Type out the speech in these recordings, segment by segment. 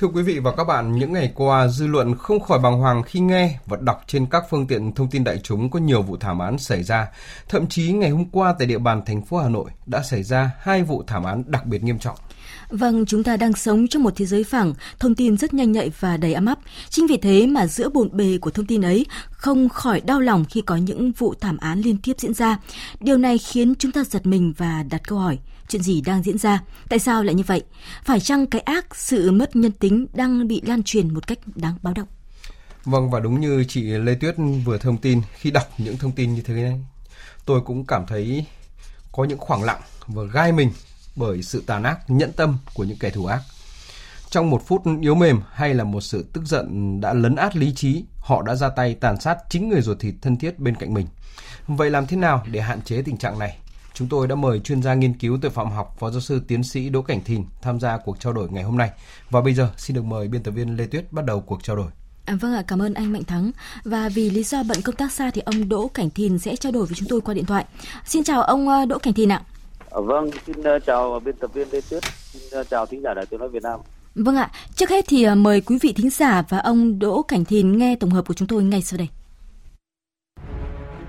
Thưa quý vị và các bạn, những ngày qua, dư luận không khỏi bàng hoàng khi nghe và đọc trên các phương tiện thông tin đại chúng có nhiều vụ thảm án xảy ra. Thậm chí ngày hôm qua tại địa bàn thành phố Hà Nội đã xảy ra hai vụ thảm án đặc biệt nghiêm trọng. Vâng, chúng ta đang sống trong một thế giới phẳng, thông tin rất nhanh nhạy và đầy ấm áp. Chính vì thế mà giữa bộn bề của thông tin ấy không khỏi đau lòng khi có những vụ thảm án liên tiếp diễn ra. Điều này khiến chúng ta giật mình và đặt câu hỏi, chuyện gì đang diễn ra? Tại sao lại như vậy? Phải chăng cái ác, sự mất nhân tính đang bị lan truyền một cách đáng báo động? Vâng và đúng như chị Lê Tuyết vừa thông tin, khi đọc những thông tin như thế này, tôi cũng cảm thấy có những khoảng lặng và gai mình bởi sự tàn ác, nhẫn tâm của những kẻ thù ác. Trong một phút yếu mềm hay là một sự tức giận đã lấn át lý trí, họ đã ra tay tàn sát chính người ruột thịt thân thiết bên cạnh mình. Vậy làm thế nào để hạn chế tình trạng này? Chúng tôi đã mời chuyên gia nghiên cứu tội phạm học Phó giáo sư tiến sĩ Đỗ Cảnh Thìn tham gia cuộc trao đổi ngày hôm nay. Và bây giờ xin được mời biên tập viên Lê Tuyết bắt đầu cuộc trao đổi. À, vâng ạ, cảm ơn anh Mạnh Thắng. Và vì lý do bận công tác xa thì ông Đỗ Cảnh Thìn sẽ trao đổi với chúng tôi qua điện thoại. Xin chào ông ờ, Đỗ Cảnh Thìn ạ. À, vâng, xin uh, chào biên tập viên Lê Tuyết, xin uh, chào thính giả Đài Tiếng nói Việt Nam. Vâng ạ, trước hết thì uh, mời quý vị thính giả và ông Đỗ Cảnh Thìn nghe tổng hợp của chúng tôi ngay sau đây.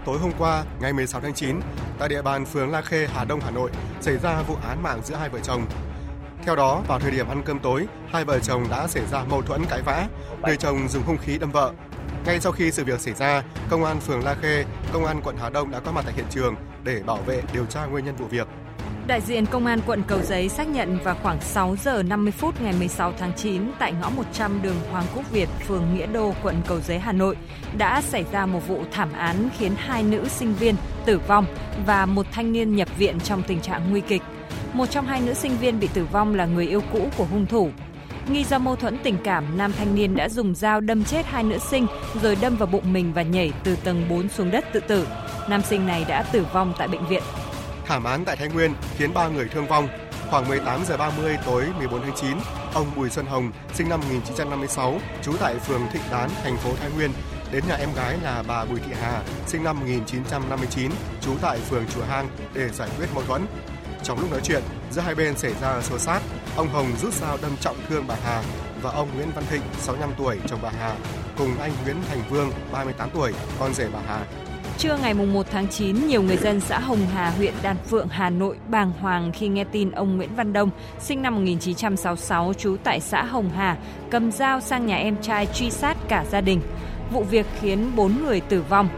Tối hôm qua, ngày 16 tháng 9, tại địa bàn phường La Khê, Hà Đông, Hà Nội, xảy ra vụ án mạng giữa hai vợ chồng. Theo đó, vào thời điểm ăn cơm tối, hai vợ chồng đã xảy ra mâu thuẫn cãi vã, người chồng dùng hung khí đâm vợ. Ngay sau khi sự việc xảy ra, công an phường La Khê, công an quận Hà Đông đã có mặt tại hiện trường để bảo vệ điều tra nguyên nhân vụ việc. Đại diện Công an quận Cầu Giấy xác nhận vào khoảng 6 giờ 50 phút ngày 16 tháng 9 tại ngõ 100 đường Hoàng Quốc Việt, phường Nghĩa Đô, quận Cầu Giấy, Hà Nội đã xảy ra một vụ thảm án khiến hai nữ sinh viên tử vong và một thanh niên nhập viện trong tình trạng nguy kịch. Một trong hai nữ sinh viên bị tử vong là người yêu cũ của hung thủ. Nghi do mâu thuẫn tình cảm, nam thanh niên đã dùng dao đâm chết hai nữ sinh rồi đâm vào bụng mình và nhảy từ tầng 4 xuống đất tự tử. Nam sinh này đã tử vong tại bệnh viện. Thảm án tại Thái Nguyên khiến 3 người thương vong. Khoảng 18 giờ 30 tối 14 tháng 9, ông Bùi Xuân Hồng, sinh năm 1956, trú tại phường Thịnh Đán, thành phố Thái Nguyên, đến nhà em gái là bà Bùi Thị Hà, sinh năm 1959, trú tại phường Chùa Hang để giải quyết mâu thuẫn. Trong lúc nói chuyện, giữa hai bên xảy ra xô xát, ông Hồng rút dao đâm trọng thương bà Hà và ông Nguyễn Văn Thịnh, 65 tuổi, chồng bà Hà, cùng anh Nguyễn Thành Vương, 38 tuổi, con rể bà Hà, Trưa ngày 1 tháng 9, nhiều người dân xã Hồng Hà, huyện Đan Phượng, Hà Nội bàng hoàng khi nghe tin ông Nguyễn Văn Đông, sinh năm 1966, trú tại xã Hồng Hà, cầm dao sang nhà em trai truy sát cả gia đình. Vụ việc khiến 4 người tử vong.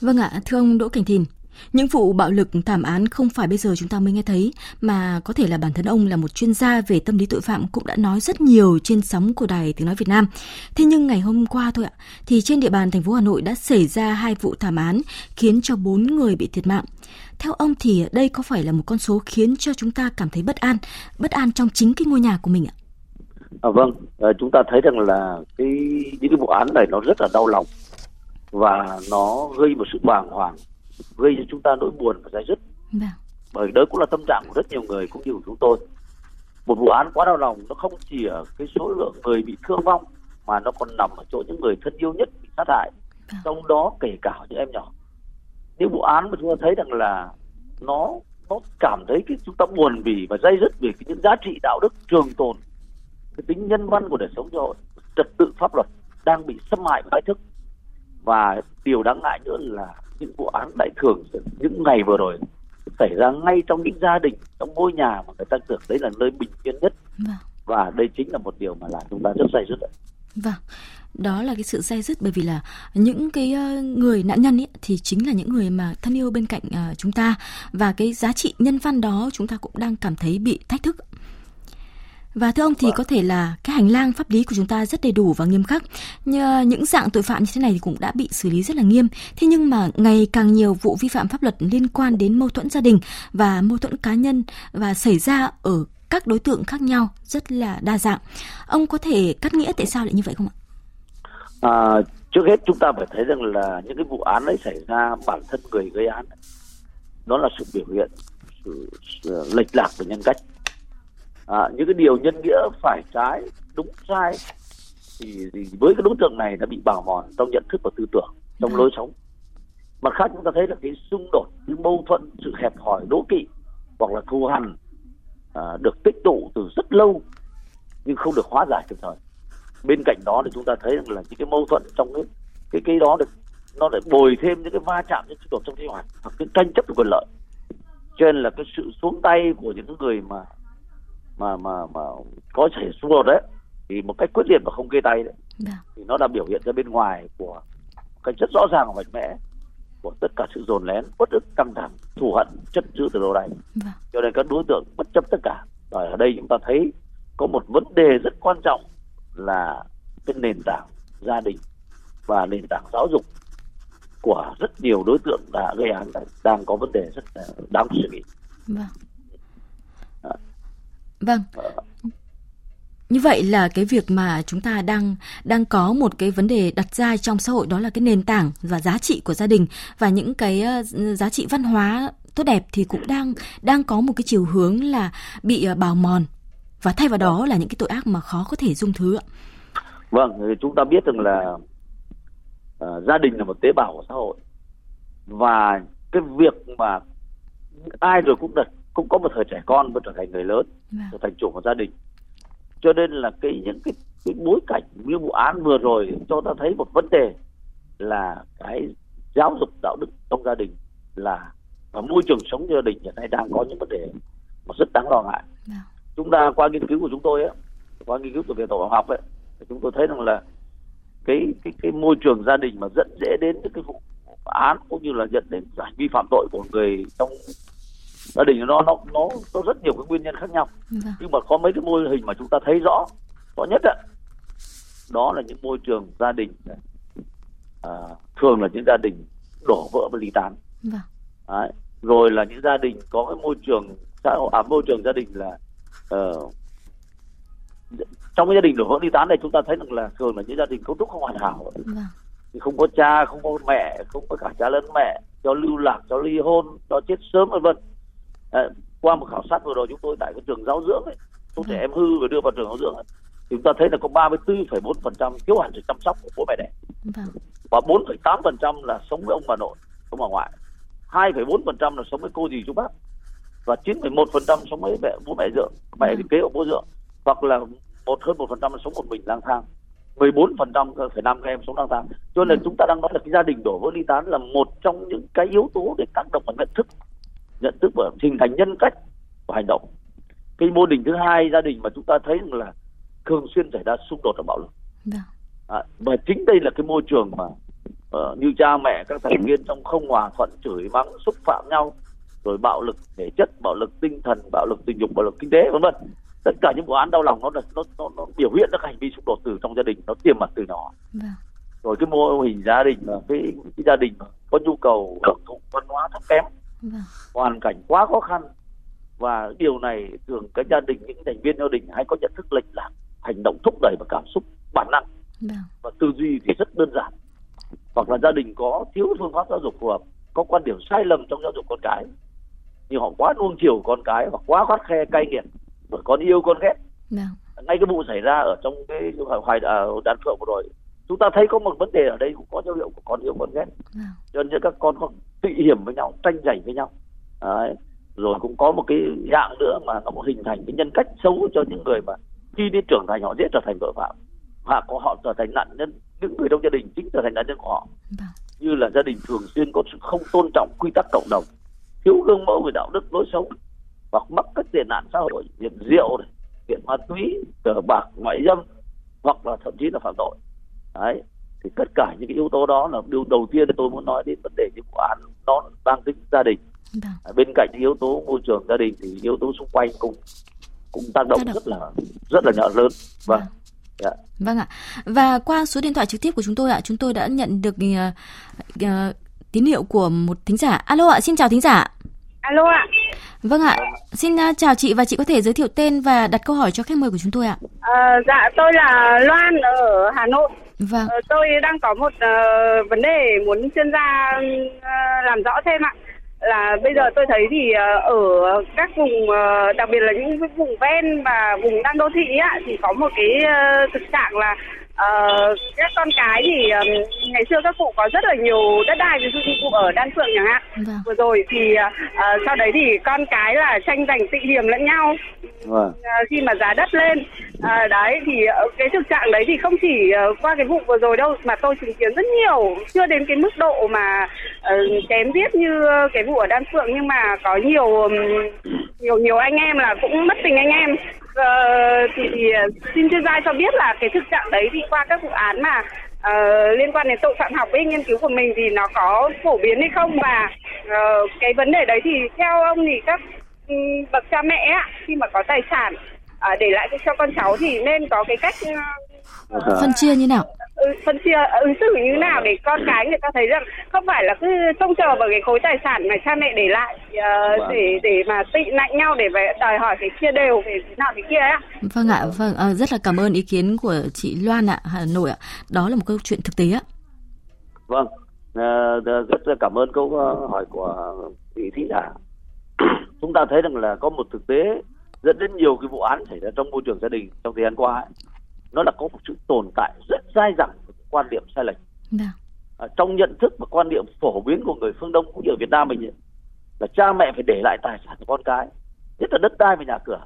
Vâng ạ, thưa ông Đỗ Cảnh Thìn, những vụ bạo lực thảm án không phải bây giờ chúng ta mới nghe thấy, mà có thể là bản thân ông là một chuyên gia về tâm lý tội phạm cũng đã nói rất nhiều trên sóng của Đài Tiếng Nói Việt Nam. Thế nhưng ngày hôm qua thôi ạ, thì trên địa bàn thành phố Hà Nội đã xảy ra hai vụ thảm án khiến cho bốn người bị thiệt mạng. Theo ông thì đây có phải là một con số khiến cho chúng ta cảm thấy bất an, bất an trong chính cái ngôi nhà của mình ạ? À, vâng, à, chúng ta thấy rằng là cái những cái vụ án này nó rất là đau lòng và nó gây một sự bàng hoàng gây cho chúng ta nỗi buồn và dai dứt. Vâng. bởi đó cũng là tâm trạng của rất nhiều người cũng như của chúng tôi. Một vụ án quá đau lòng nó không chỉ ở cái số lượng người bị thương vong mà nó còn nằm ở chỗ những người thân yêu nhất bị sát hại. Vâng. trong đó kể cả những em nhỏ. Những vụ án mà chúng ta thấy rằng là nó nó cảm thấy cái chúng ta buồn vì và dây dứt vì cái những giá trị đạo đức trường tồn cái tính nhân văn của đời sống xã hội trật tự pháp luật đang bị xâm hại và thách thức. Và điều đáng ngại nữa là những vụ án đại thường những ngày vừa rồi xảy ra ngay trong những gia đình trong ngôi nhà mà người ta tưởng đấy là nơi bình yên nhất Vâng. và đây chính là một điều mà làm chúng ta rất dây dứt Vâng. Đó là cái sự dai dứt bởi vì là những cái ờ, người nạn nhân ấy thì chính là những người mà thân yêu bên cạnh ờ, chúng ta và cái giá trị nhân văn đó chúng ta cũng đang cảm thấy bị thách thức. Và thưa ông thì có thể là cái hành lang pháp lý của chúng ta rất đầy đủ và nghiêm khắc. Như những dạng tội phạm như thế này thì cũng đã bị xử lý rất là nghiêm. Thế nhưng mà ngày càng nhiều vụ vi phạm pháp luật liên quan đến mâu thuẫn gia đình và mâu thuẫn cá nhân và xảy ra ở các đối tượng khác nhau rất là đa dạng. Ông có thể cắt nghĩa tại sao lại như vậy không ạ? à, trước hết chúng ta phải thấy rằng là những cái vụ án ấy xảy ra bản thân người gây án nó là sự biểu hiện sự, sự lệch lạc về nhân cách à, những cái điều nhân nghĩa phải trái đúng sai thì, thì với cái đối tượng này đã bị bào mòn trong nhận thức và tư tưởng trong lối sống. Mặt khác chúng ta thấy là cái xung đột cái mâu thuẫn sự hẹp hòi đố kỵ hoặc là thù hằn à, được tích tụ từ rất lâu nhưng không được hóa giải kịp thời. Bên cạnh đó thì chúng ta thấy rằng là những cái mâu thuẫn trong cái cái cái đó được nó lại bồi thêm những cái va chạm những xung đột trong sinh hoạt hoặc cái tranh chấp về quyền lợi. Cho nên là cái sự xuống tay của những người mà mà mà mà có thể xung đột đấy thì một cách quyết liệt và không kê tay đấy Vâng. thì nó đã biểu hiện ra bên ngoài của một cách rất rõ ràng và mạnh mẽ của tất cả sự dồn nén bất ức căng thẳng thù hận chất chứa từ lâu nay Vâng. cho nên các đối tượng bất chấp tất cả và ở đây chúng ta thấy có một vấn đề rất quan trọng là cái nền tảng gia đình và nền tảng giáo dục của rất nhiều đối tượng đã gây án đang có vấn đề rất là đáng suy nghĩ Vâng. Vâng. Như vậy là cái việc mà chúng ta đang đang có một cái vấn đề đặt ra trong xã hội đó là cái nền tảng và giá trị của gia đình và những cái ờ, giá trị văn hóa tốt đẹp thì cũng đang đang có một cái chiều hướng là bị ờ, bào mòn và thay vào đó là những cái tội ác mà khó có thể dung thứ ạ. Vâng, thì chúng ta biết rằng là uh, gia đình là một tế bào của xã hội và cái việc mà ai rồi cũng được cũng có một thời trẻ con và trở thành người lớn, Vâng. trở thành chủ một gia đình. Cho nên là cái những cái, cái bối cảnh như vụ án vừa rồi cho ta thấy một vấn đề là cái giáo dục đạo đức trong gia đình là và môi trường sống gia đình hiện nay đang có những vấn đề mà rất đáng lo ngại Vâng. chúng ta qua nghiên cứu của chúng tôi ấy, qua nghiên cứu của viện tổ học ấy, chúng tôi thấy rằng là cái cái cái môi trường gia đình mà dẫn dễ đến những cái vụ án cũng như là dẫn đến hành vi phạm tội của người trong gia đình nó nó nó có rất nhiều cái nguyên nhân khác nhau Vâng. nhưng mà có mấy cái mô hình mà chúng ta thấy rõ rõ nhất á đó là những môi trường gia đình à, thường là những gia đình đổ vỡ và ly tán Vâng. Đấy. rồi là những gia đình có cái môi trường xã hội à, môi trường gia đình là ờ, trong cái gia đình đổ vỡ ly tán này chúng ta thấy rằng là thường là những gia đình cấu trúc không hoàn hảo Vâng. thì không có cha không có mẹ không có cả cha lẫn mẹ cho lưu lạc cho ly hôn cho chết sớm vân vân Qua một khảo sát vừa rồi chúng tôi tại cái trường giáo dưỡng ấy số trẻ em hư và đưa vào trường giáo dưỡng ấy, thì chúng ta thấy là có 34,4% thiếu hẳn sự chăm sóc của bố mẹ đẻ Vâng. và 4,8% là sống với ông bà nội, ông bà ngoại. 2,4% là sống với cô dì chú bác và 9,1% sống với mẹ bố mẹ dượng, mẹ thì kế của bố dượng hoặc là một hơn 1% là sống một mình lang thang. 14% cơ- phải năm các em sống lang thang. Cho nên chúng ta đang nói là cái gia đình đổ vỡ ly tán là một trong những cái yếu tố để tác động vào nhận thức, nhận thức và hình thành nhân cách và hành động. Cái mô hình thứ hai gia đình mà chúng ta thấy là thường xuyên xảy ra xung đột và bạo lực. Vâng. À, và chính đây là cái môi trường mà ờ, như cha mẹ các thành viên trong không hòa thuận chửi mắng xúc phạm nhau rồi bạo lực thể chất bạo lực tinh thần bạo lực tình dục bạo lực kinh tế vân vân tất cả những vụ án đau lòng nó là nó, nó, nó biểu hiện các hành vi xung đột từ trong gia đình nó tiềm ẩn từ nhỏ Vâng. rồi cái mô hình gia đình cái, cái gia đình có nhu cầu hưởng thụ văn hóa thấp kém Vâng. hoàn cảnh quá khó khăn và điều này thường các gia đình những thành viên gia đình hay có nhận thức lệch lạc hành động thúc đẩy và cảm xúc bản năng Vâng. và tư duy thì rất đơn giản hoặc là gia đình có thiếu phương pháp giáo dục phù hợp có quan điểm sai lầm trong giáo dục con cái như họ quá nuông chiều con cái hoặc quá khắt khe cay nghiệt rồi con yêu con ghét Vâng. ngay cái vụ xảy ra ở trong cái hoài à, đan phượng vừa rồi chúng ta thấy có một vấn đề ở đây cũng có dấu hiệu của con yêu con ghét Vâng. cho nên các con có tị hiểm với nhau tranh giành với nhau Đấy. rồi cũng có một cái dạng nữa mà nó cũng hình thành cái nhân cách xấu cho những người mà khi đi trưởng thành họ dễ trở thành tội phạm hoặc có họ trở thành nạn nhân những người trong gia đình chính trở thành nạn nhân của họ Vâng. như là gia đình thường xuyên có sự không tôn trọng quy tắc cộng đồng thiếu gương mẫu về đạo đức lối sống hoặc mắc các tệ nạn xã hội nghiện rượu này nghiện ma túy cờ bạc ngoại dâm hoặc là thậm chí là phạm tội đấy thì tất cả những cái yếu tố đó là điều đầu tiên tôi muốn nói đến vấn đề những vụ án nó mang tính gia đình Vâng. À, bên cạnh những yếu tố môi trường gia đình thì yếu tố xung quanh cũng cũng tác động Tác động. rất là rất là nhỏ lớn vâng dạ. Vâng ạ. Và qua số điện thoại trực tiếp của chúng tôi ạ, chúng tôi đã nhận được ờ, ờ, tín hiệu của một thính giả. Alo ạ, xin chào thính giả. Alo ạ, Vâng ạ, xin ờ, chào chị và chị có thể giới thiệu tên và đặt câu hỏi cho khách mời của chúng tôi ạ. Ờ, dạ tôi là Loan ở Hà Nội. Vâng, Ờ, tôi đang có một ờ, vấn đề muốn chuyên gia ờ, làm rõ thêm ạ. Là bây giờ tôi thấy thì ờ, ở các vùng ờ, đặc biệt là những cái vùng ven và vùng đang đô thị á thì có một cái ờ, thực trạng là uh, các con cái thì um, ngày xưa các cụ có rất là nhiều đất đai ví dụ như cụ ở đan phượng chẳng hạn. Vâng. vừa rồi thì uh, sau đấy thì con cái là tranh giành tị hiểm lẫn nhau. Vâng. uh, khi mà giá đất lên. Uh, đấy thì uh, cái thực trạng đấy thì không chỉ uh, qua cái vụ vừa rồi đâu mà tôi chứng kiến rất nhiều. Chưa đến cái mức độ mà uh, kém viết như cái vụ ở đan phượng nhưng mà có nhiều um, nhiều nhiều anh em là cũng mất tình anh em uh, thì, thì xin chuyên gia cho biết là cái thực trạng đấy thì qua các vụ án mà uh, liên quan đến tội phạm học ấy nghiên cứu của mình thì nó có phổ biến hay không? Và uh, cái vấn đề đấy thì theo ông thì các um, bậc cha mẹ khi mà có tài sản uh, để lại cho con cháu thì nên có cái cách uh, phân chia như nào? Phân chia ứng xử như nào để con cái người ta thấy rằng không phải là cứ trông chờ vào cái khối tài sản mà cha mẹ để lại uh, để để mà tị nạnh nhau để về đòi hỏi phải chia đều về thế nào thế kia á. Vâng ạ, vâng à, rất là cảm ơn ý kiến của chị Loan ạ, Hà Nội ạ. Đó là một câu chuyện thực tế ạ. Vâng, à, rất là cảm ơn câu hỏi của vị thí giả. Chúng ta thấy rằng là có một thực tế dẫn đến nhiều cái vụ án xảy ra trong môi trường gia đình trong thời gian qua ấy nó là có một sự tồn tại rất dai dẳng quan điểm sai lệch. Dạ. à, trong nhận thức và quan điểm phổ biến của người phương đông cũng như ở Việt Nam mình ấy, là cha mẹ phải để lại tài sản cho con cái nhất là đất đai và nhà cửa.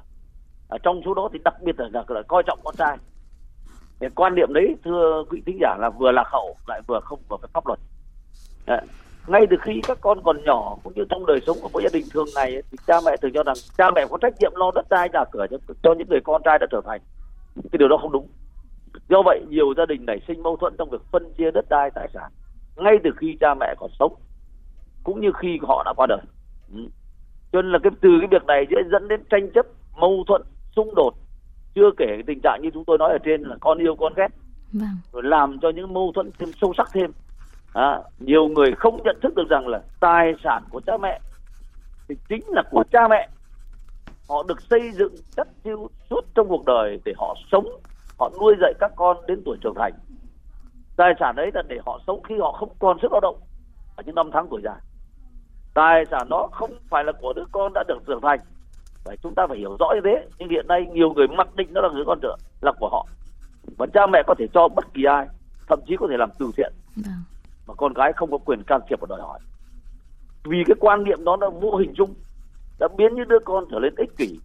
À, trong số đó thì đặc biệt là nhà cửa coi trọng con trai. Thì quan điểm đấy thưa quý thính giả là vừa lạc hậu lại vừa không vừa phải pháp luật. À, ngay từ khi các con còn nhỏ cũng như trong đời sống của mỗi gia đình thường ngày ấy, thì cha mẹ thường cho rằng cha mẹ có trách nhiệm lo đất đai nhà cửa cho, cho những người con trai đã trưởng thành cái điều đó không đúng. Do vậy nhiều gia đình nảy sinh mâu thuẫn trong việc phân chia đất đai tài sản ngay từ khi cha mẹ còn sống cũng như khi họ đã qua đời. Ừ. cho nên là cái từ cái việc này sẽ dẫn đến tranh chấp mâu thuẫn xung đột. Chưa kể cái tình trạng như chúng tôi nói ở trên là con yêu con ghét. Vâng. rồi làm cho những mâu thuẫn thêm sâu sắc thêm. À, nhiều người không nhận thức được rằng là tài sản của cha mẹ thì chính là của cha mẹ họ được xây dựng chất chiêu suốt trong cuộc đời để họ sống họ nuôi dạy các con đến tuổi trưởng thành. Tài sản đấy là để họ sống khi họ không còn sức lao động ở những năm tháng tuổi già. Tài sản đó không phải là của đứa con đã được trưởng thành. Vậy chúng ta phải hiểu rõ như thế. Nhưng hiện nay nhiều người mặc định nó là đứa con trưởng là của họ. Và cha mẹ có thể cho bất kỳ ai thậm chí có thể làm từ thiện. Vâng. mà con gái không có quyền can thiệp và đòi hỏi. Vì cái quan niệm đó là vô hình chung đã biến những đứa con trở nên ích kỷ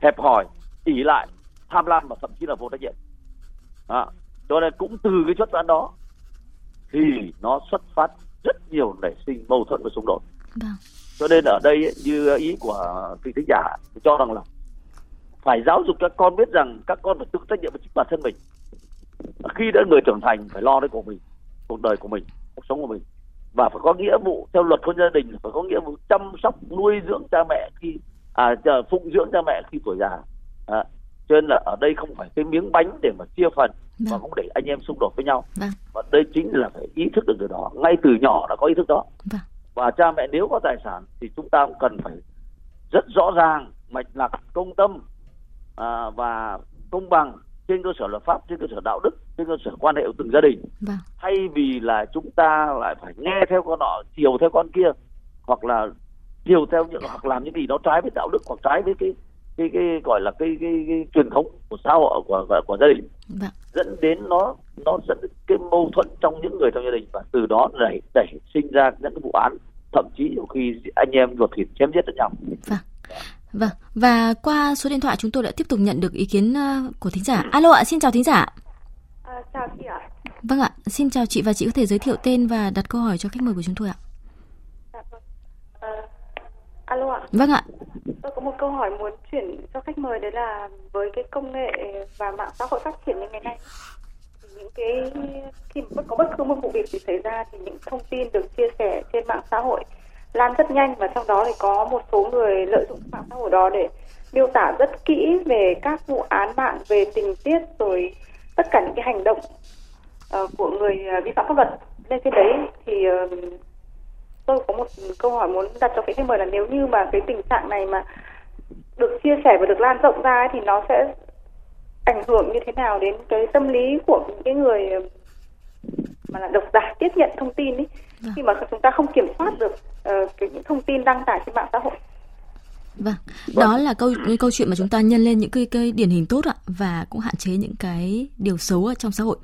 hẹp hòi ỉ lại tham lam và thậm chí là vô trách nhiệm. À, cho nên cũng từ cái xuất phát đó thì nó xuất phát rất nhiều nảy sinh mâu thuẫn và xung đột. Vâng. cho nên ở đây như ý của vị thính giả cho rằng là phải giáo dục các con biết rằng các con phải tự trách nhiệm với chính bản thân mình. Khi đã người trưởng thành phải lo đến của mình cuộc đời của mình cuộc sống của mình và phải có nghĩa vụ theo luật hôn gia đình phải có nghĩa vụ chăm sóc nuôi dưỡng cha mẹ khi à phụng dưỡng cha mẹ khi tuổi già à, cho nên là ở đây không phải cái miếng bánh để mà chia phần vâng. mà cũng để anh em xung đột với nhau vâng. và đây chính là phải ý thức được điều đó ngay từ nhỏ đã có ý thức đó vâng. và cha mẹ nếu có tài sản thì chúng ta cũng cần phải rất rõ ràng mạch lạc công tâm à, và công bằng trên cơ sở luật pháp trên cơ sở đạo đức trên cơ sở quan hệ của từng gia đình vâng. thay vì là chúng ta lại phải nghe theo con nọ chiều theo con kia hoặc là chiều theo những hoặc làm những gì nó trái với đạo đức hoặc trái với cái cái cái gọi là cái cái, cái truyền thống của xã hội của của, của gia đình vâng. dẫn đến nó nó dẫn đến cái mâu thuẫn trong những người trong gia đình và từ đó đẩy đẩy sinh ra những cái vụ án thậm chí nhiều khi anh em ruột thịt chém giết lẫn nhau. Vâng. Vâng, và qua số điện thoại chúng tôi đã tiếp tục nhận được ý kiến ờ, của thính giả. Alo ạ, xin chào thính giả. À, chào chị ạ. Vâng ạ, xin chào chị và chị có thể giới thiệu tên và đặt câu hỏi cho khách mời của chúng tôi ạ. À, alo ạ. Vâng ạ. Tôi có một câu hỏi muốn chuyển cho khách mời đấy là với cái công nghệ và mạng xã hội phát triển như ngày nay thì những cái khi mà có bất cứ một vụ việc gì xảy ra thì những thông tin được chia sẻ trên mạng xã hội lan rất nhanh và trong đó thì có một số người lợi dụng mạng xã hội đó để miêu tả rất kỹ về các vụ án mạng về tình tiết rồi tất cả những cái hành động uh, của người uh, vi phạm pháp luật. Nên trên đấy thì uh, tôi có một câu hỏi muốn đặt cho cái khách mời là nếu như mà cái tình trạng này mà được chia sẻ và được lan rộng ra ấy, thì nó sẽ ảnh hưởng như thế nào đến cái tâm lý của những cái người mà là độc giả tiếp nhận thông tin ấy? Vâng. khi mà chúng ta không kiểm soát được uh, cái những thông tin đăng tải trên mạng xã hội Vâng, đó vâng. là câu câu chuyện mà chúng ta nhân lên những cái, cái điển hình tốt ạ và cũng hạn chế những cái điều xấu ở trong xã hội.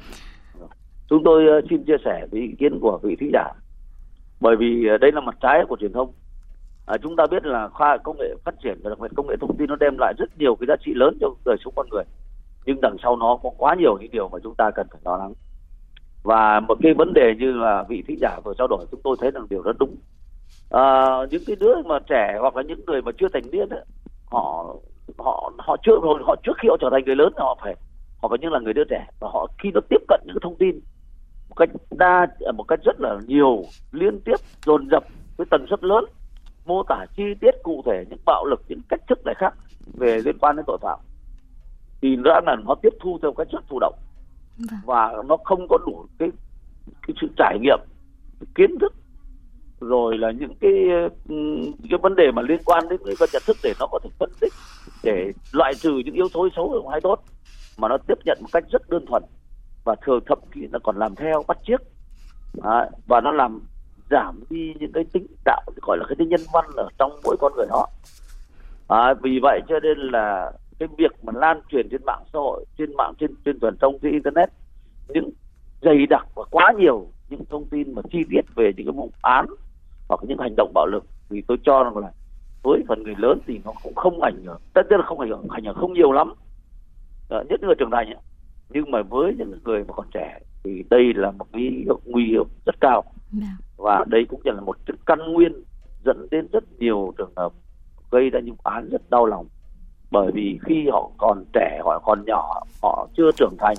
Chúng tôi ờ, xin chia sẻ với ý kiến của vị thí giả bởi vì ờ, đây là mặt trái của truyền thông. À, chúng ta biết là khoa công nghệ phát triển và đặc biệt công nghệ thông tin nó đem lại rất nhiều cái giá trị lớn cho đời sống con người nhưng đằng sau nó có quá nhiều những điều mà chúng ta cần phải lo lắng và một cái vấn đề như là vị thị giả vừa trao đổi chúng tôi thấy rằng điều rất đúng. À, những cái đứa mà trẻ hoặc là những người mà chưa thành niên ấy, họ họ họ chưa họ trước khi họ trở thành người lớn họ phải họ phải như là người đứa trẻ. Và họ khi nó tiếp cận những thông tin một cách đa một cách rất là nhiều liên tiếp dồn dập với tần suất lớn mô tả chi tiết cụ thể những bạo lực những cách thức lại khác về liên quan đến tội phạm thì rõ là nó tiếp thu theo cách rất thụ động vâng. và nó không có đủ cái cái sự trải nghiệm kiến thức rồi là những cái cái vấn đề mà liên quan đến cái nhận thức để nó có thể phân tích để loại trừ những yếu tố xấu hay tốt mà nó tiếp nhận một cách rất đơn thuần. Và thường thậm chí là còn làm theo bắt chiếc à, và nó làm giảm đi những cái tính đạo gọi là cái tính nhân văn ở trong mỗi con người họ. À, vì vậy cho nên là cái việc mà lan truyền trên mạng xã hội trên mạng trên trên truyền thông trên internet những dày đặc và quá nhiều những thông tin mà chi tiết về những cái vụ án hoặc những hành động bạo lực thì tôi cho rằng là với phần người lớn thì nó cũng không ảnh hưởng tất nhiên là không ảnh hưởng ảnh hưởng không nhiều lắm à, nhất người trưởng thành ấy. nhưng mà với những người mà còn trẻ thì đây là một cái nguy hiểm rất cao dạ. và đây cũng là một căn nguyên dẫn đến rất nhiều trường hợp gây ra những án rất đau lòng bởi vì khi họ còn trẻ họ còn nhỏ họ chưa trưởng thành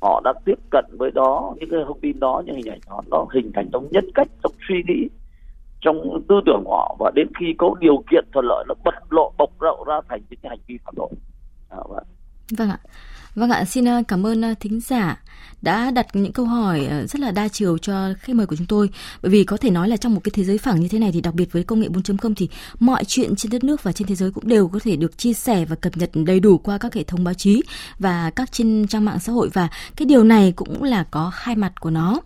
họ đã tiếp cận với đó những cái thông tin đó những hình ảnh đó nó hình thành trong nhân cách trong suy nghĩ trong tư tưởng của họ. Và đến khi có điều kiện thuận lợi nó bật lộ bộc lộ ra thành những cái hành vi phạm tội. À, vâng. vâng ạ. Vâng Vâng ạ, xin ờ, cảm ơn ờ, thính giả đã đặt những câu hỏi ờ, rất là đa chiều cho khách mời của chúng tôi. Bởi vì có thể nói là trong một cái thế giới phẳng như thế này thì đặc biệt với công nghệ 4.0 thì mọi chuyện trên đất nước và trên thế giới cũng đều có thể được chia sẻ và cập nhật đầy đủ qua các hệ thống báo chí và các trên trang mạng xã hội và cái điều này cũng là có hai mặt của nó.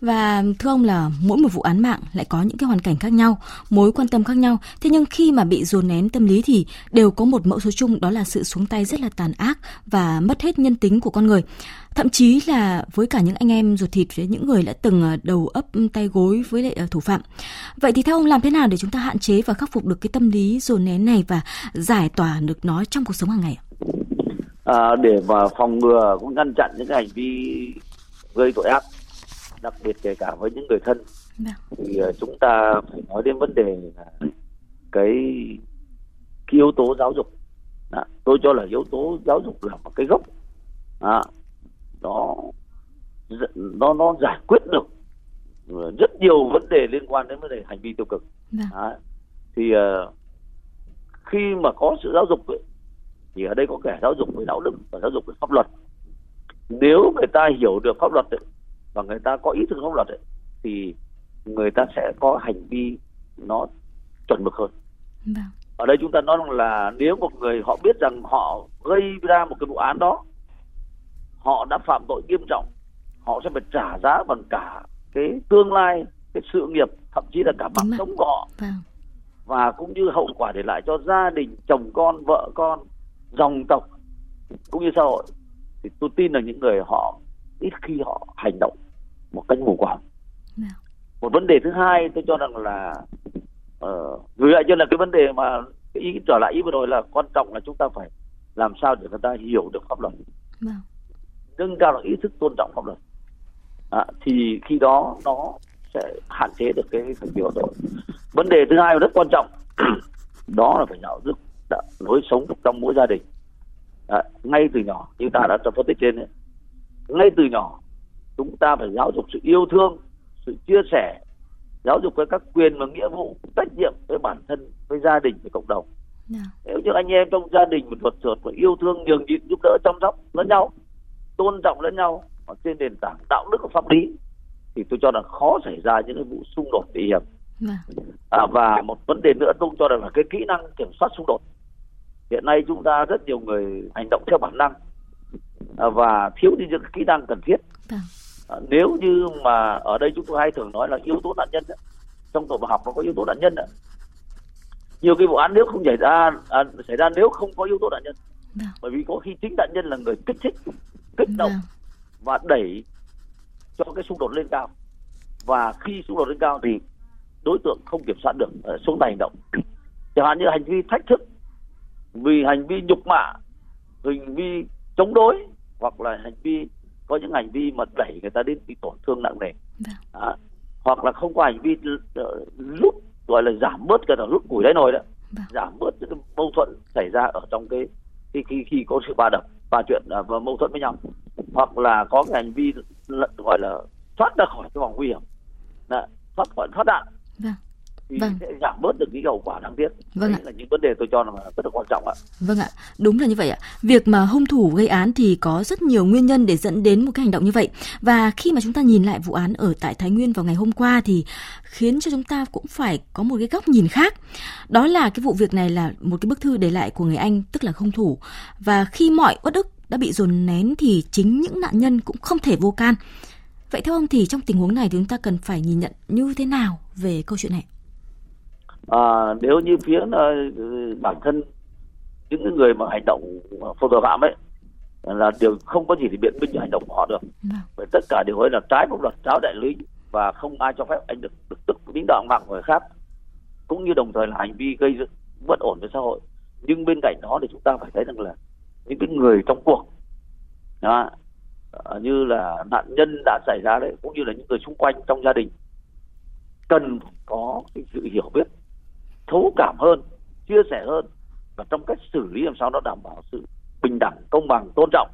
Và thưa ông là mỗi một vụ án mạng lại có những cái hoàn cảnh khác nhau, mối quan tâm khác nhau. Thế nhưng khi mà bị dồn nén tâm lý thì đều có một mẫu số chung đó là sự xuống tay rất là tàn ác và mất hết nhân tính của con người. Thậm chí là với cả những anh em ruột thịt với những người đã từng à, đầu ấp tay gối với lại à, thủ phạm. Vậy thì theo ông làm thế nào để chúng ta hạn chế và khắc phục được cái tâm lý dồn nén này và giải tỏa được nó trong cuộc sống hàng ngày? À, để mà phòng ngừa cũng ngăn chặn những hành vi gây tội ác đặc biệt kể cả với những người thân. Vâng. thì uh, chúng ta phải nói đến vấn đề là cái cái yếu tố giáo dục đó, tôi cho là yếu tố giáo dục là một cái gốc đó, nó nó nó giải quyết được rất nhiều vấn đề liên quan đến vấn đề hành vi tiêu cực. Vâng. Đó. thì uh, khi mà có sự giáo dục ấy, thì ở đây có cả giáo dục về đạo đức và giáo dục về pháp luật nếu người ta hiểu được pháp luật ấy, và người ta có ý thức pháp luật ấy, thì người ta sẽ có hành vi nó chuẩn mực hơn. Vâng. Ở đây chúng ta nói là nếu một người họ biết rằng họ gây ra một cái vụ án đó, họ đã phạm tội nghiêm trọng, họ sẽ phải trả giá bằng cả cái tương lai, cái sự nghiệp, thậm chí là cả mạng sống của họ. Vâng. Và cũng như hậu quả để lại cho gia đình, chồng con, vợ con, dòng tộc cũng như xã hội thì tôi tin là những người họ ít khi họ hành động một cách mù quáng. Dạ. một vấn đề thứ hai tôi cho rằng là uh, gửi lại cho là cái vấn đề mà cái ý trở lại ý vừa rồi là quan trọng là chúng ta phải làm sao để người ta hiểu được pháp luật. Vâng. nâng cao được ý thức tôn trọng pháp luật. À, thì khi đó nó sẽ hạn chế được cái hành vi phạm tội. Vấn đề thứ hai rất quan trọng đó là phải giáo dục lối sống trong mỗi gia đình. À, ngay từ nhỏ như ta đã phân tích trên ấy, ngay từ nhỏ chúng ta phải giáo dục sự yêu thương sự chia sẻ giáo dục với các quyền và nghĩa vụ trách nhiệm với bản thân với gia đình với cộng đồng yeah. Dạ. nếu như anh em trong gia đình một thuật sượt và yêu thương nhường nhịn giúp đỡ chăm sóc lẫn nhau tôn trọng lẫn nhau ở trên nền tảng đạo đức và pháp lý thì tôi cho rằng khó xảy ra những cái vụ xung đột nguy hiểm yeah. Dạ. à, và một vấn đề nữa tôi cho rằng là cái kỹ năng kiểm soát xung đột hiện nay chúng ta rất nhiều người hành động theo bản năng và thiếu đi những kỹ năng cần thiết vâng. à, nếu như mà ở đây chúng tôi hay thường nói là yếu tố nạn nhân trong tội phạm học nó có yếu tố nạn nhân nhiều cái vụ án nếu không xảy ra à, xảy ra nếu không có yếu tố nạn nhân. Vâng. bởi vì có khi chính nạn nhân là người kích thích kích động. Vâng. và đẩy cho cái xung đột lên cao và khi xung đột lên cao thì đối tượng không kiểm soát được uh, xuống tay hành động chẳng hạn như hành vi thách thức vì hành vi nhục mạ hành vi chống đối hoặc là hành vi có những hành vi mà đẩy người ta đến bị tổn thương nặng nề. À, hoặc là không có hành vi rút ờ, gọi là giảm bớt cái là rút củi đáy nồi đó vâng. giảm bớt những mâu thuẫn xảy ra ở trong cái khi khi, khi có sự va đập và chuyện à, và mâu thuẫn với nhau. Hoặc là có cái hành vi gọi là thoát ra khỏi cái vòng nguy hiểm. Đã, thoát khỏi thoát đạn vâng thì vâng. sẽ giảm bớt được những hậu quả đáng tiếc. Vâng Đấy ạ. là những vấn đề tôi cho là rất là quan trọng ạ. Vâng ạ, đúng là như vậy ạ. Việc mà hung thủ gây án thì có rất nhiều nguyên nhân để dẫn đến một cái hành động như vậy. Và khi mà chúng ta nhìn lại vụ án ở tại Thái Nguyên vào ngày hôm qua thì khiến cho chúng ta cũng phải có một cái góc nhìn khác. Đó là cái vụ việc này là một cái bức thư để lại của người anh tức là hung thủ. Và khi mọi uất ức đã bị dồn nén thì chính những nạn nhân cũng không thể vô can. Vậy theo ông thì trong tình huống này thì chúng ta cần phải nhìn nhận như thế nào về câu chuyện này? À, nếu như phía uh, bản thân những người mà hành động phòng tội phạm ấy là điều không có gì để biện minh cho hành động của họ được vâng. bởi tất cả điều ấy là trái pháp luật trái đại lý và không ai cho phép anh được được tức tính đạo mạng của người khác cũng như đồng thời là hành vi gây bất ổn cho xã hội nhưng bên cạnh đó thì chúng ta phải thấy rằng là những cái người trong cuộc đó, như là nạn nhân đã xảy ra đấy cũng như là những người xung quanh trong gia đình cần có cái sự hiểu biết thấu cảm hơn chia sẻ hơn và trong cách xử lý làm sao nó đảm bảo sự bình đẳng công bằng tôn trọng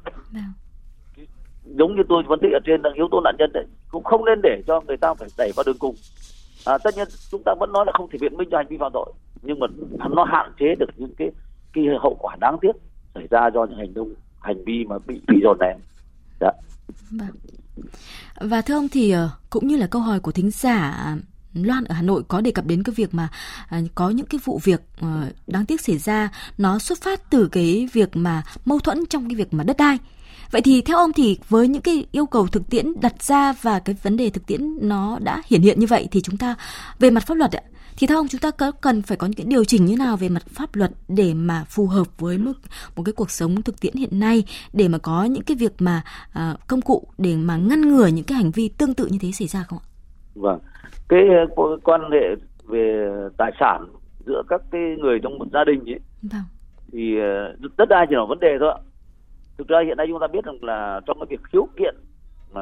giống như tôi phân tích ở trên là yếu tố nạn nhân đấy cũng không nên để cho người ta phải đẩy vào đường cùng à, tất nhiên chúng ta vẫn nói là không thể biện minh cho hành vi phạm tội nhưng mà nó hạn chế được những cái cái hậu quả đáng tiếc xảy ra do những hành động hành vi mà bị bị dồn nén dạ. Vâng. và thưa ông thì ờ, cũng như là câu hỏi của thính giả Loan ở Hà Nội có đề cập đến cái việc mà à, có những cái vụ việc à, đáng tiếc xảy ra nó xuất phát từ cái việc mà mâu thuẫn trong cái việc mà đất đai. Vậy thì theo ông thì với những cái yêu cầu thực tiễn đặt ra và cái vấn đề thực tiễn nó đã hiển hiện như vậy thì chúng ta về mặt pháp luật ạ thì theo ông chúng ta có cần phải có những cái điều chỉnh như nào về mặt pháp luật để mà phù hợp với mức một cái cuộc sống thực tiễn hiện nay để mà có những cái việc mà à, công cụ để mà ngăn ngừa những cái hành vi tương tự như thế xảy ra không ạ? Vâng cái ờ, quan hệ về tài sản giữa các cái người trong một gia đình ấy vâng. thì ờ, đất đai chỉ là vấn đề thôi ạ thực ra hiện nay chúng ta biết rằng là trong cái việc khiếu kiện mà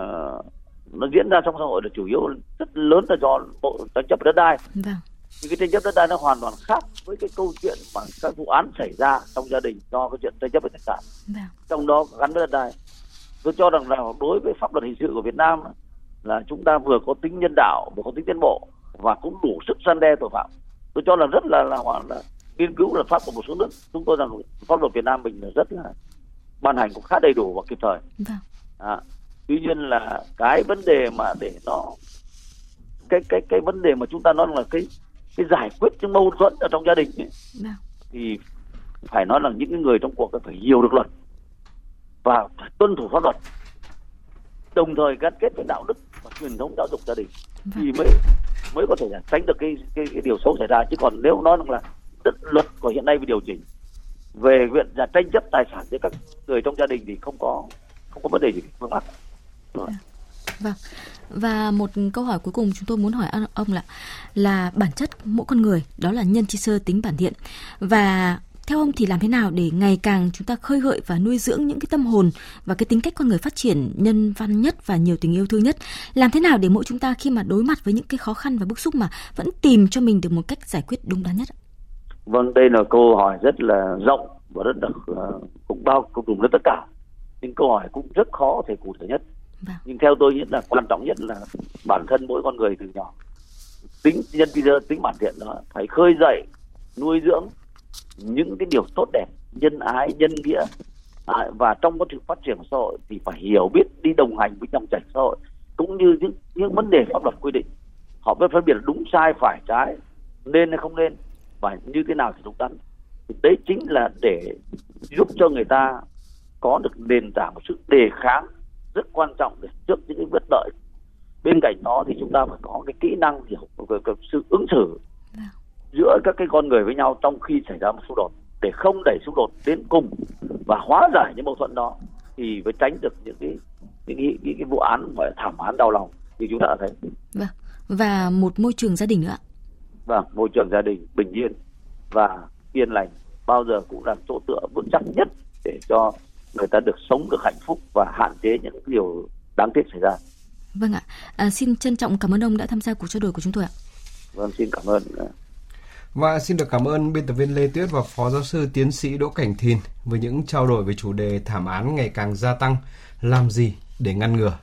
nó diễn ra trong xã hội là chủ yếu rất lớn là do bộ tranh chấp đất đai vâng. thì cái tranh chấp đất đai nó hoàn toàn khác với cái câu chuyện mà các vụ án xảy ra trong gia đình do cái chuyện tranh chấp về tài sản vâng. trong đó gắn với đất đai tôi cho rằng là đối với pháp luật hình sự của Việt Nam là chúng ta vừa có tính nhân đạo vừa có tính tiến bộ và cũng đủ sức gian đe tội phạm tôi cho là rất là là, là, nghiên cứu luật pháp của một số nước chúng tôi rằng pháp luật Việt Nam mình là rất là ban hành cũng khá đầy đủ và kịp thời vâng. à, tuy nhiên là cái vấn đề mà để nó cái cái cái vấn đề mà chúng ta nói là cái cái giải quyết những mâu thuẫn ở trong gia đình ấy, vâng. thì phải nói là những người trong cuộc phải hiểu được luật và phải tuân thủ pháp luật đồng thời gắn kết với đạo đức và truyền thống giáo dục gia đình vâng. thì mới mới có thể là tránh được cái, cái cái điều xấu xảy ra. Chứ còn nếu nói rằng là luật của hiện nay bị điều chỉnh về chuyện là tranh chấp tài sản giữa các người trong gia đình thì không có không có vấn đề gì phương mặt vâng. vâng. Và một câu hỏi cuối cùng chúng tôi muốn hỏi ông là là bản chất mỗi con người đó là nhân chi sơ tính bản thiện. Và theo ông thì làm thế nào để ngày càng chúng ta khơi gợi và nuôi dưỡng những cái tâm hồn và cái tính cách con người phát triển nhân văn nhất và nhiều tình yêu thương nhất? Làm thế nào để mỗi chúng ta khi mà đối mặt với những cái khó khăn và bức xúc mà vẫn tìm cho mình được một cách giải quyết đúng đắn nhất? Vâng, đây là câu hỏi rất là rộng và rất là uh, cũng bao cũng dùng đến tất cả. Nhưng câu hỏi cũng rất khó thể cụ thể nhất. Vâng. Nhưng theo tôi nghĩ là quan trọng nhất là bản thân mỗi con người từ nhỏ tính nhân tính bản thiện đó phải khơi dậy nuôi dưỡng những cái điều tốt đẹp nhân ái nhân nghĩa à, và trong quá trình phát triển của xã hội thì phải hiểu biết đi đồng hành với dòng chảy xã hội cũng như những những vấn đề pháp luật quy định. Họ biết phân biệt đúng sai phải trái nên hay không nên và như thế nào thì đúng đắn. Thì đấy chính là để giúp cho người ta có được nền tảng sự đề kháng rất quan trọng để trước những cái bất lợi. Bên cạnh đó thì chúng ta phải có cái kỹ năng hiểu cái, cái sự ứng xử giữa các cái con người với nhau trong khi xảy ra một xung đột để không đẩy xung đột đến cùng và hóa giải những mâu thuẫn đó thì mới tránh được những cái những cái, những cái vụ án gọi là thảm án đau lòng như chúng ta đã thấy. Vâng. Và một môi trường gia đình nữa. Vâng, môi trường gia đình bình yên và yên lành bao giờ cũng là chỗ tựa vững chắc nhất để cho người ta được sống được hạnh phúc và hạn chế những điều đáng tiếc xảy ra. Vâng ạ, à, xin trân trọng cảm ơn ông đã tham gia cuộc trao đổi của chúng tôi ạ. Vâng, xin cảm ơn. Và xin được cảm ơn biên tập viên Lê Tuyết và Phó Giáo sư Tiến sĩ Đỗ Cảnh Thìn với những trao đổi về chủ đề thảm án ngày càng gia tăng, làm gì để ngăn ngừa.